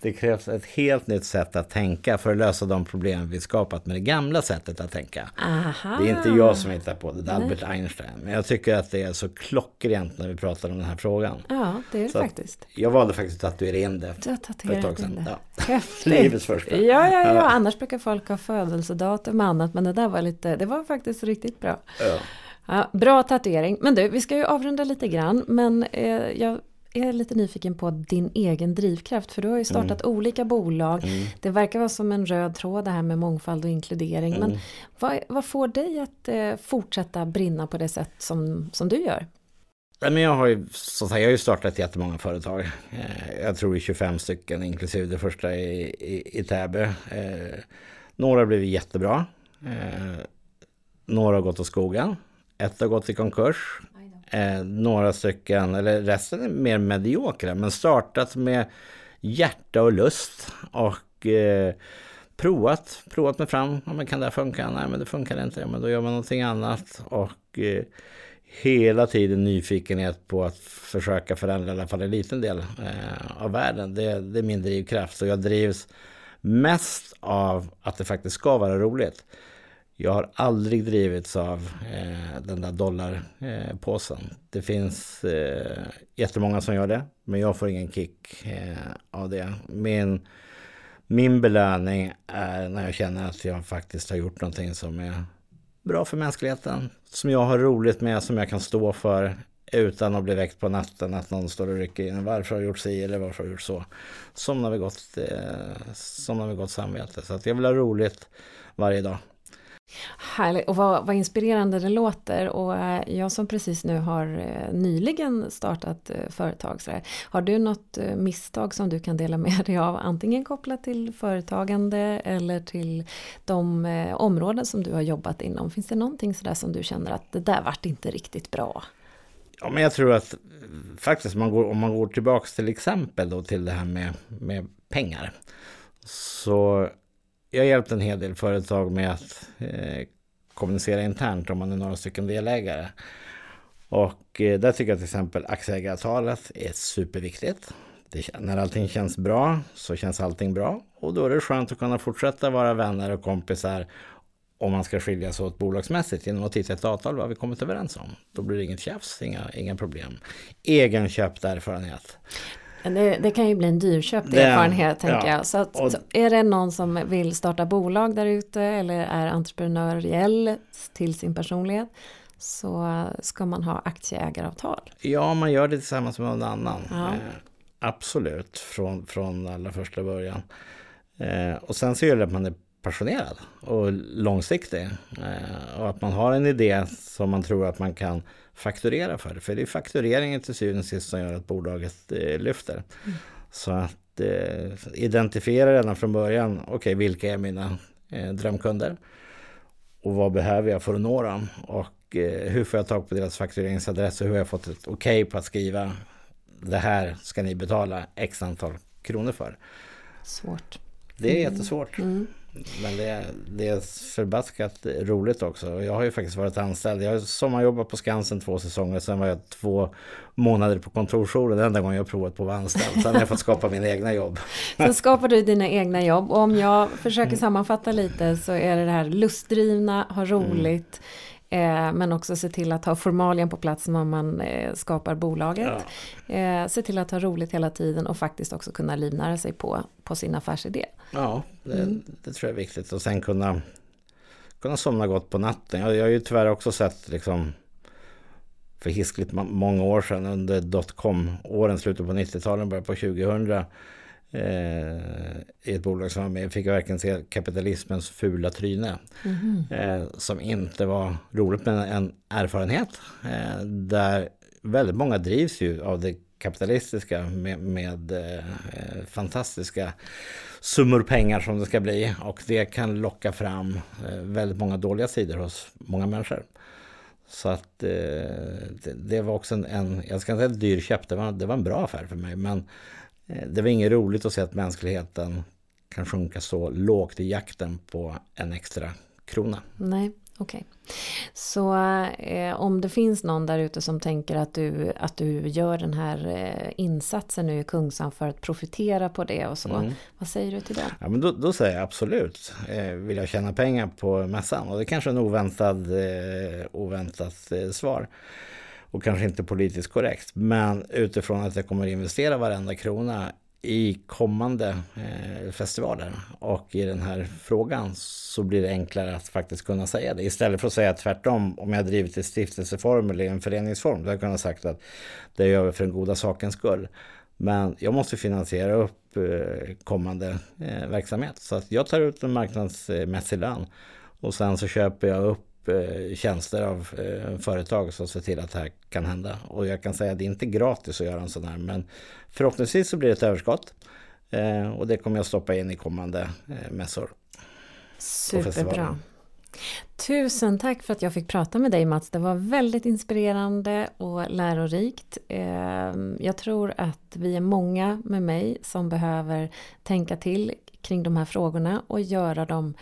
det krävs ett helt nytt sätt att tänka för att lösa de problem vi skapat med det gamla sättet att tänka. Aha. Det är inte jag som hittar på det, det är Albert Einstein. Men jag tycker att det är så klockrent när vi pratar om den här frågan. Ja, det är det så faktiskt. Jag valde faktiskt att tatuera in det för ett tag sedan. Ja. Livets första. Ja, ja, ja, annars brukar folk ha födelsedatum och annat. Men det där var lite, det var faktiskt riktigt bra. Ja. Ja, bra tatuering. Men du, vi ska ju avrunda lite grann. Men eh, jag är lite nyfiken på din egen drivkraft. För du har ju startat mm. olika bolag. Mm. Det verkar vara som en röd tråd det här med mångfald och inkludering. Mm. Men vad, vad, får dig att eh, fortsätta brinna på det sätt som, som du gör? Men jag, har ju, så jag har ju startat jättemånga företag. Eh, jag tror det är 25 stycken inklusive det första i, i, i Täby. Eh, några har blivit jättebra. Några har gått åt skogen. Ett har gått i konkurs. Eh, några stycken, eller resten är mer mediokra, men startat med hjärta och lust och eh, provat, provat mig fram. Ja, men kan det här funka? Nej, men det funkar inte. Ja, men då gör man någonting annat. Och eh, hela tiden nyfikenhet på att försöka förändra i alla fall en liten del eh, av världen. Det, det är min drivkraft. Så jag drivs mest av att det faktiskt ska vara roligt. Jag har aldrig drivits av eh, den där dollarpåsen. Eh, det finns eh, jättemånga som gör det, men jag får ingen kick eh, av det. Min, min belöning är när jag känner att jag faktiskt har gjort någonting som är bra för mänskligheten, som jag har roligt med, som jag kan stå för utan att bli väckt på natten att någon står och rycker in. Varför har du gjort si eller varför har du gjort så? Somnar vi gott, eh, somnar vi gott samvete. Så att jag vill ha roligt varje dag. Härligt och vad, vad, inspirerande det låter och eh, jag som precis nu har eh, nyligen startat eh, företag så Har du något misstag som du kan dela med dig av antingen kopplat till företagande eller till de områden som du har jobbat inom? Finns det någonting sådär som du känner att det där vart inte riktigt bra? Ja men jag tror att faktiskt man går, om man går tillbaks till exempel då till det här med, med pengar så jag har hjälpt en hel del företag med att eh, kommunicera internt om man är några stycken delägare. Och eh, där tycker jag till exempel aktieägaravtalet är superviktigt. Det, när allting känns bra så känns allting bra och då är det skönt att kunna fortsätta vara vänner och kompisar om man ska skiljas åt bolagsmässigt genom att titta ett avtal vad vi kommit överens om. Då blir det inget tjafs, inga, inga problem. Egenköpt erfarenhet. Det, det, kan ju bli en dyrköpt det, erfarenhet tänker ja. jag. Så att, och, är det någon som vill starta bolag där ute eller är entreprenöriell till sin personlighet så ska man ha aktieägaravtal. Ja, man gör det tillsammans med någon annan. Ja. Eh, absolut, från, från allra första början. Eh, och sen så gäller det att man är passionerad och långsiktig. Eh, och att man har en idé som man tror att man kan fakturera för. För det är faktureringen till syvende och sist som gör att bolaget eh, lyfter. Mm. Så att eh, identifiera redan från början, okej okay, vilka är mina eh, drömkunder? Och vad behöver jag för att nå dem? Och hur får jag tag på deras faktureringsadress och hur har jag fått ett okej okay på att skriva det här ska ni betala x antal kronor för. Svårt. Det är mm. jättesvårt. Mm. Men det är, det är förbaskat roligt också. Jag har ju faktiskt varit anställd. Jag har sommarjobbat på Skansen två säsonger. Sen var jag två månader på kontorsjouren. Den enda gången jag provat på att vara anställd. Sen har jag fått skapa mina egna jobb. Sen skapar du dina egna jobb. Och om jag försöker sammanfatta lite så är det det här lustdrivna, ha roligt. Mm men också se till att ha formalien på plats när man eh, skapar bolaget. Ja. Eh, se till att ha roligt hela tiden och faktiskt också kunna livnära sig på, på sin affärsidé. Ja, det, mm. det tror jag är viktigt. Och sen kunna, kunna somna gott på natten. Jag, jag har ju tyvärr också sett liksom för hiskligt många år sedan under dotcom-åren, slutet på 90-talet, början på 2000 eh, i ett bolag som var med fick jag verkligen se kapitalismens fula tryne. Mm. Eh, som inte var roligt men en erfarenhet. Eh, där väldigt många drivs ju av det kapitalistiska med, med eh, fantastiska summor pengar som det ska bli. Och det kan locka fram eh, väldigt många dåliga sidor hos många människor. Så att eh, det, det, var också en, en, jag ska inte säga dyr köp, det var, det var en bra affär för mig. Men Eh, det var inget roligt att se att mänskligheten kan sjunka så lågt i jakten på en extra krona. Nej, okej. Okay. Så eh, om det finns någon där ute som tänker att du, att du gör den här eh, insatsen nu i Kungsan för att profitera på det och så. Mm. Vad säger du till det? Ja, men då, då säger jag absolut. Eh, vill jag tjäna pengar på mässan? Och det är kanske är en oväntad, eh, oväntat eh, svar och kanske inte politiskt korrekt. Men utifrån att jag kommer investera varenda krona i kommande eh, festivaler och i den här frågan så blir det enklare att faktiskt kunna säga det. Istället för att säga tvärtom, om jag drivit i stiftelseform eller i en föreningsform, då hade jag kunnat sagt att det gör vi för den goda sakens skull. Men jag måste finansiera upp eh, kommande eh, verksamhet. Så att jag tar ut en marknadsmässig lön och sen så köper jag upp tjänster av eh, företag som ser till att det här kan hända. Och jag kan säga att det är inte gratis att göra en sån här men förhoppningsvis så blir det ett överskott. Eh, och det kommer jag stoppa in i kommande mässor. Superbra. Tusen tack för att jag fick prata med dig Mats. Det var väldigt inspirerande och lärorikt. Jag tror att vi är många med mig som behöver tänka till kring de här frågorna och göra dem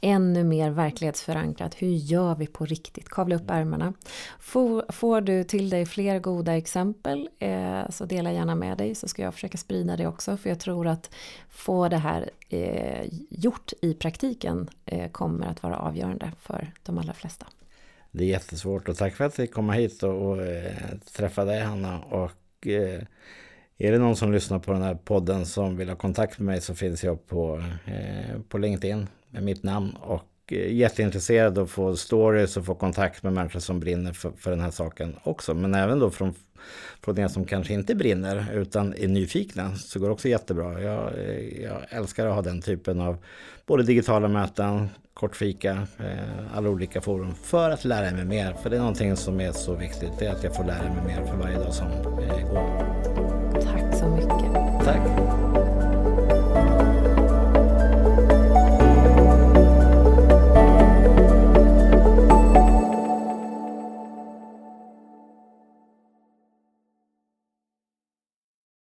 ännu mer verklighetsförankrat. Hur gör vi på riktigt? Kavla upp ärmarna. Får, får du till dig fler goda exempel eh, så dela gärna med dig så ska jag försöka sprida det också. För jag tror att få det här eh, gjort i praktiken eh, kommer att vara avgörande för de allra flesta. Det är jättesvårt och tack för att vi kom hit och, och eh, träffa dig Hanna. Och, eh, är det någon som lyssnar på den här podden som vill ha kontakt med mig så finns jag på, eh, på LinkedIn med mitt namn och eh, jätteintresserad att få stories och få kontakt med människor som brinner för, för den här saken också. Men även då från, från er som kanske inte brinner utan är nyfikna så går det också jättebra. Jag, eh, jag älskar att ha den typen av både digitala möten, kortfika, eh, alla olika forum för att lära mig mer. För det är någonting som är så viktigt, det är att jag får lära mig mer för varje dag som går. Tack så mycket. Tack.